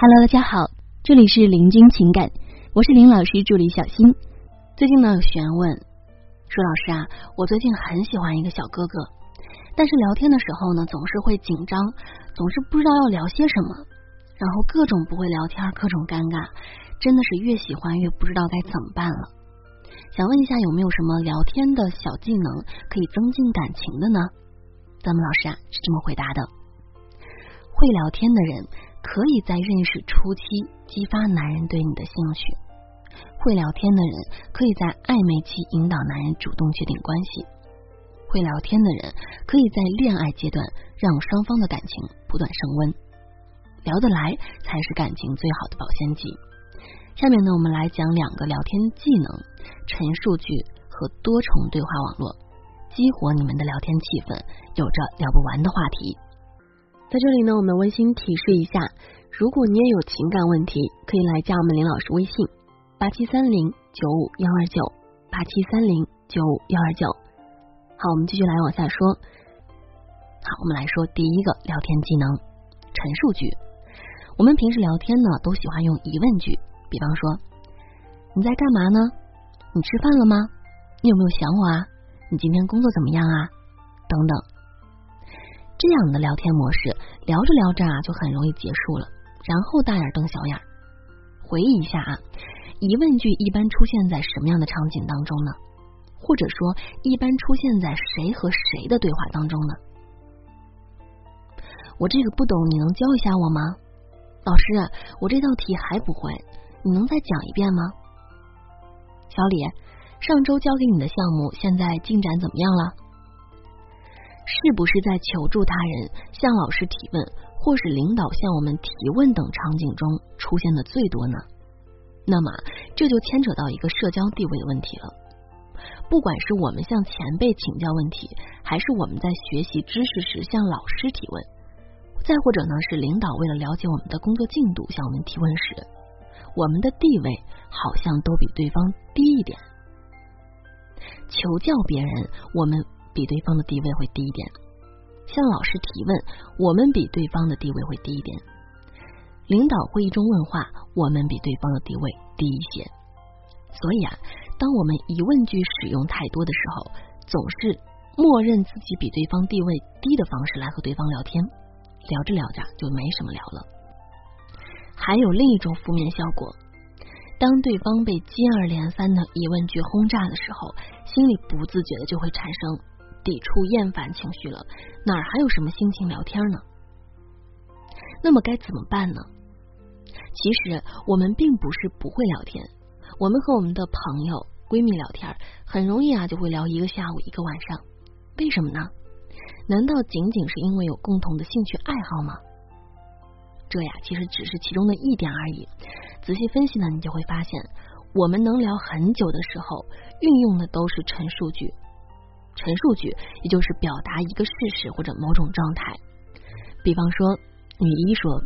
Hello，大家好，这里是林君情感，我是林老师助理小新。最近呢有学员问说，老师啊，我最近很喜欢一个小哥哥，但是聊天的时候呢总是会紧张，总是不知道要聊些什么，然后各种不会聊天，各种尴尬，真的是越喜欢越不知道该怎么办了。想问一下有没有什么聊天的小技能可以增进感情的呢？咱们老师啊是这么回答的：会聊天的人。可以在认识初期激发男人对你的兴趣，会聊天的人可以在暧昧期引导男人主动确定关系，会聊天的人可以在恋爱阶段让双方的感情不断升温，聊得来才是感情最好的保鲜剂。下面呢，我们来讲两个聊天技能：陈述句和多重对话网络，激活你们的聊天气氛，有着聊不完的话题。在这里呢，我们温馨提示一下，如果你也有情感问题，可以来加我们林老师微信八七三零九五幺二九八七三零九五幺二九。好，我们继续来往下说。好，我们来说第一个聊天技能：陈述句。我们平时聊天呢，都喜欢用疑问句，比方说你在干嘛呢？你吃饭了吗？你有没有想我啊？你今天工作怎么样啊？等等。这样的聊天模式，聊着聊着啊，就很容易结束了。然后大眼瞪小眼。回忆一下啊，疑问句一般出现在什么样的场景当中呢？或者说，一般出现在谁和谁的对话当中呢？我这个不懂，你能教一下我吗？老师，我这道题还不会，你能再讲一遍吗？小李，上周交给你的项目现在进展怎么样了？是不是在求助他人、向老师提问，或是领导向我们提问等场景中出现的最多呢？那么这就牵扯到一个社交地位的问题了。不管是我们向前辈请教问题，还是我们在学习知识时向老师提问，再或者呢是领导为了了解我们的工作进度向我们提问时，我们的地位好像都比对方低一点。求教别人，我们。比对方的地位会低一点，向老师提问，我们比对方的地位会低一点。领导会议中问话，我们比对方的地位低一些。所以啊，当我们疑问句使用太多的时候，总是默认自己比对方地位低的方式来和对方聊天，聊着聊着就没什么聊了。还有另一种负面效果，当对方被接二连三的疑问句轰炸的时候，心里不自觉的就会产生。抵触厌烦情绪了，哪儿还有什么心情聊天呢？那么该怎么办呢？其实我们并不是不会聊天，我们和我们的朋友、闺蜜聊天，很容易啊就会聊一个下午、一个晚上。为什么呢？难道仅仅是因为有共同的兴趣爱好吗？这呀，其实只是其中的一点而已。仔细分析呢，你就会发现，我们能聊很久的时候，运用的都是陈述句。陈述句，也就是表达一个事实或者某种状态。比方说，女一说：“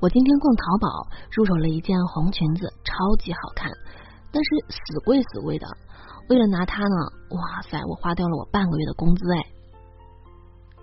我今天逛淘宝，入手了一件红裙子，超级好看，但是死贵死贵的。为了拿它呢，哇塞，我花掉了我半个月的工资哎。”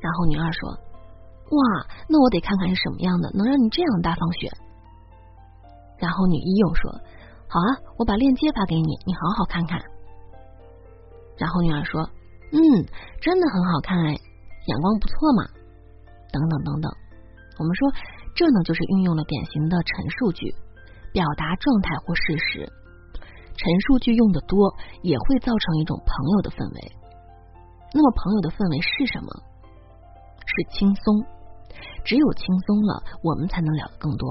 然后女二说：“哇，那我得看看是什么样的，能让你这样大方选。”然后女一又说：“好啊，我把链接发给你，你好好看看。”然后女二说。嗯，真的很好看哎，眼光不错嘛，等等等等。我们说这呢，就是运用了典型的陈述句，表达状态或事实。陈述句用的多，也会造成一种朋友的氛围。那么朋友的氛围是什么？是轻松。只有轻松了，我们才能聊得更多。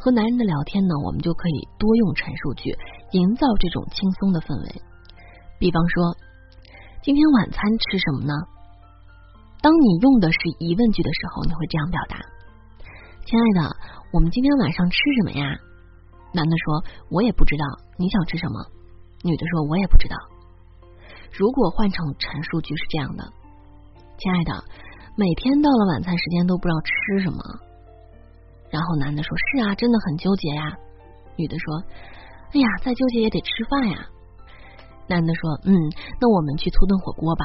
和男人的聊天呢，我们就可以多用陈述句，营造这种轻松的氛围。比方说。今天晚餐吃什么呢？当你用的是疑问句的时候，你会这样表达：“亲爱的，我们今天晚上吃什么呀？”男的说：“我也不知道，你想吃什么？”女的说：“我也不知道。”如果换成陈述句是这样的：“亲爱的，每天到了晚餐时间都不知道吃什么。”然后男的说：“是啊，真的很纠结呀。”女的说：“哎呀，再纠结也得吃饭呀。”男的说：“嗯，那我们去搓顿火锅吧。”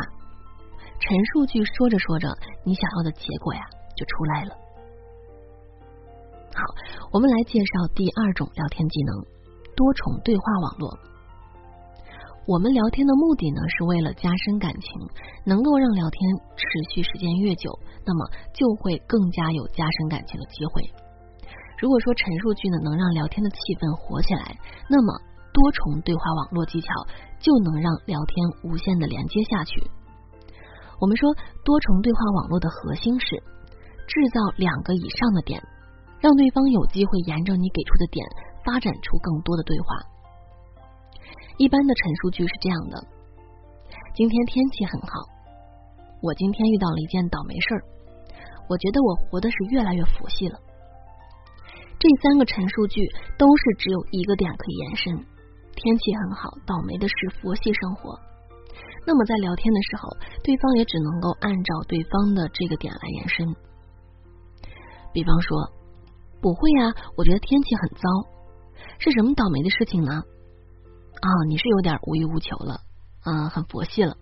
陈述句说着说着，你想要的结果呀就出来了。好，我们来介绍第二种聊天技能——多重对话网络。我们聊天的目的呢，是为了加深感情，能够让聊天持续时间越久，那么就会更加有加深感情的机会。如果说陈述句呢能让聊天的气氛活起来，那么多重对话网络技巧就能让聊天无限的连接下去。我们说多重对话网络的核心是制造两个以上的点，让对方有机会沿着你给出的点发展出更多的对话。一般的陈述句是这样的：今天天气很好，我今天遇到了一件倒霉事儿，我觉得我活的是越来越佛系了。这三个陈述句都是只有一个点可以延伸，天气很好，倒霉的是佛系生活。那么在聊天的时候，对方也只能够按照对方的这个点来延伸。比方说，不会啊，我觉得天气很糟，是什么倒霉的事情呢？啊，你是有点无欲无求了，嗯，很佛系了。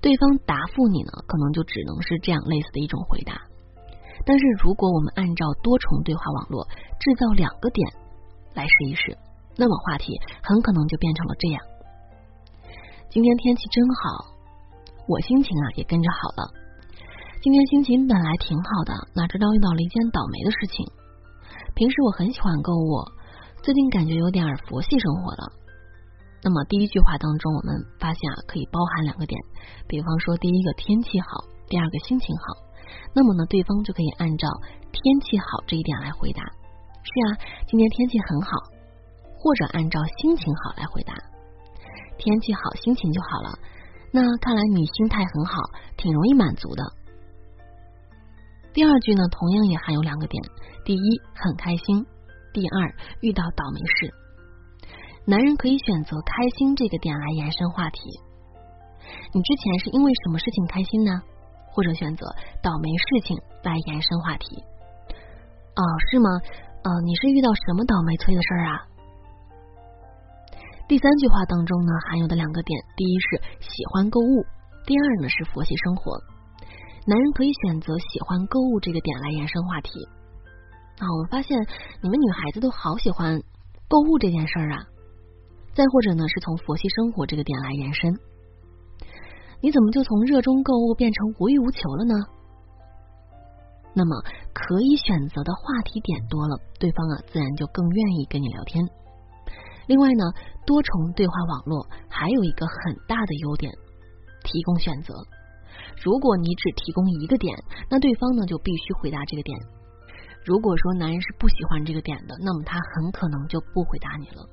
对方答复你呢，可能就只能是这样类似的一种回答。但是如果我们按照多重对话网络制造两个点来试一试，那么话题很可能就变成了这样：今天天气真好，我心情啊也跟着好了。今天心情本来挺好的，哪知道遇到了一件倒霉的事情。平时我很喜欢购物。最近感觉有点佛系生活了。那么第一句话当中，我们发现啊，可以包含两个点，比方说第一个天气好，第二个心情好。那么呢，对方就可以按照天气好这一点来回答。是啊，今天天气很好，或者按照心情好来回答。天气好，心情就好了。那看来你心态很好，挺容易满足的。第二句呢，同样也含有两个点，第一很开心。第二，遇到倒霉事，男人可以选择开心这个点来延伸话题。你之前是因为什么事情开心呢？或者选择倒霉事情来延伸话题。哦，是吗？呃，你是遇到什么倒霉催的事儿啊？第三句话当中呢，含有的两个点，第一是喜欢购物，第二呢是佛系生活。男人可以选择喜欢购物这个点来延伸话题。啊，我们发现你们女孩子都好喜欢购物这件事儿啊！再或者呢，是从佛系生活这个点来延伸，你怎么就从热衷购物变成无欲无求了呢？那么可以选择的话题点多了，对方啊自然就更愿意跟你聊天。另外呢，多重对话网络还有一个很大的优点，提供选择。如果你只提供一个点，那对方呢就必须回答这个点。如果说男人是不喜欢这个点的，那么他很可能就不回答你了，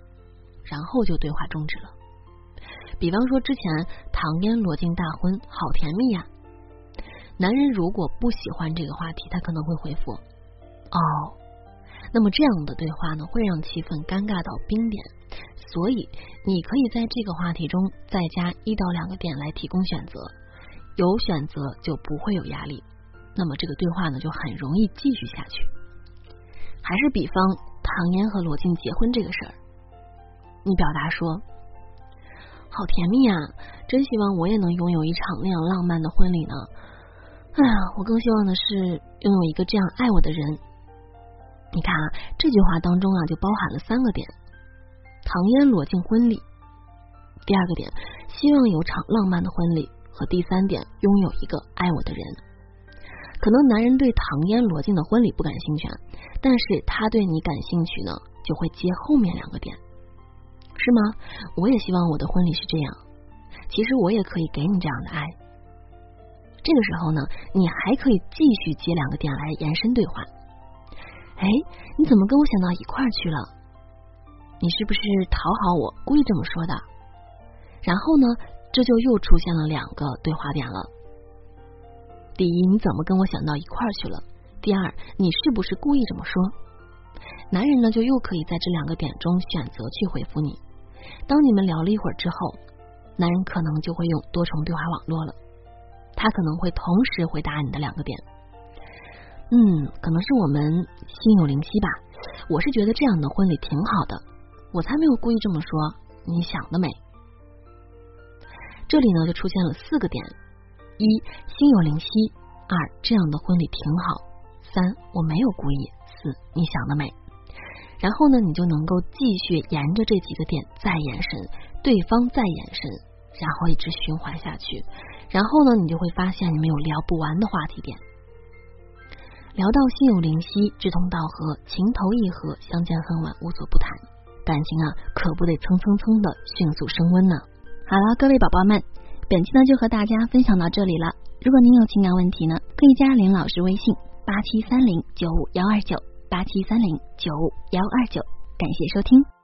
然后就对话终止了。比方说之前唐嫣罗晋大婚，好甜蜜呀。男人如果不喜欢这个话题，他可能会回复哦。那么这样的对话呢，会让气氛尴尬到冰点。所以你可以在这个话题中再加一到两个点来提供选择，有选择就不会有压力。那么这个对话呢，就很容易继续下去。还是比方唐嫣和罗晋结婚这个事儿，你表达说好甜蜜啊，真希望我也能拥有一场那样浪漫的婚礼呢。哎呀，我更希望的是拥有一个这样爱我的人。你看啊，这句话当中啊就包含了三个点：唐嫣罗晋婚礼，第二个点希望有场浪漫的婚礼，和第三点拥有一个爱我的人。可能男人对唐嫣罗晋的婚礼不感兴趣，但是他对你感兴趣呢，就会接后面两个点，是吗？我也希望我的婚礼是这样。其实我也可以给你这样的爱。这个时候呢，你还可以继续接两个点来延伸对话。哎，你怎么跟我想到一块儿去了？你是不是讨好我，故意这么说的？然后呢，这就又出现了两个对话点了。第一，你怎么跟我想到一块儿去了？第二，你是不是故意这么说？男人呢，就又可以在这两个点中选择去回复你。当你们聊了一会儿之后，男人可能就会用多重对话网络了，他可能会同时回答你的两个点。嗯，可能是我们心有灵犀吧。我是觉得这样的婚礼挺好的，我才没有故意这么说。你想得美。这里呢，就出现了四个点。一心有灵犀，二这样的婚礼挺好，三我没有故意。四你想的美。然后呢，你就能够继续沿着这几个点再延伸，对方再延伸，然后一直循环下去。然后呢，你就会发现你们有聊不完的话题点。聊到心有灵犀、志同道合、情投意合、相见恨晚、无所不谈，感情啊，可不得蹭蹭蹭的迅速升温呢。好了，各位宝宝们，本期呢就和大家分享到这里了。如果您有情感问题呢，可以加林老师微信八七三零九五幺二九八七三零九五幺二九。感谢收听。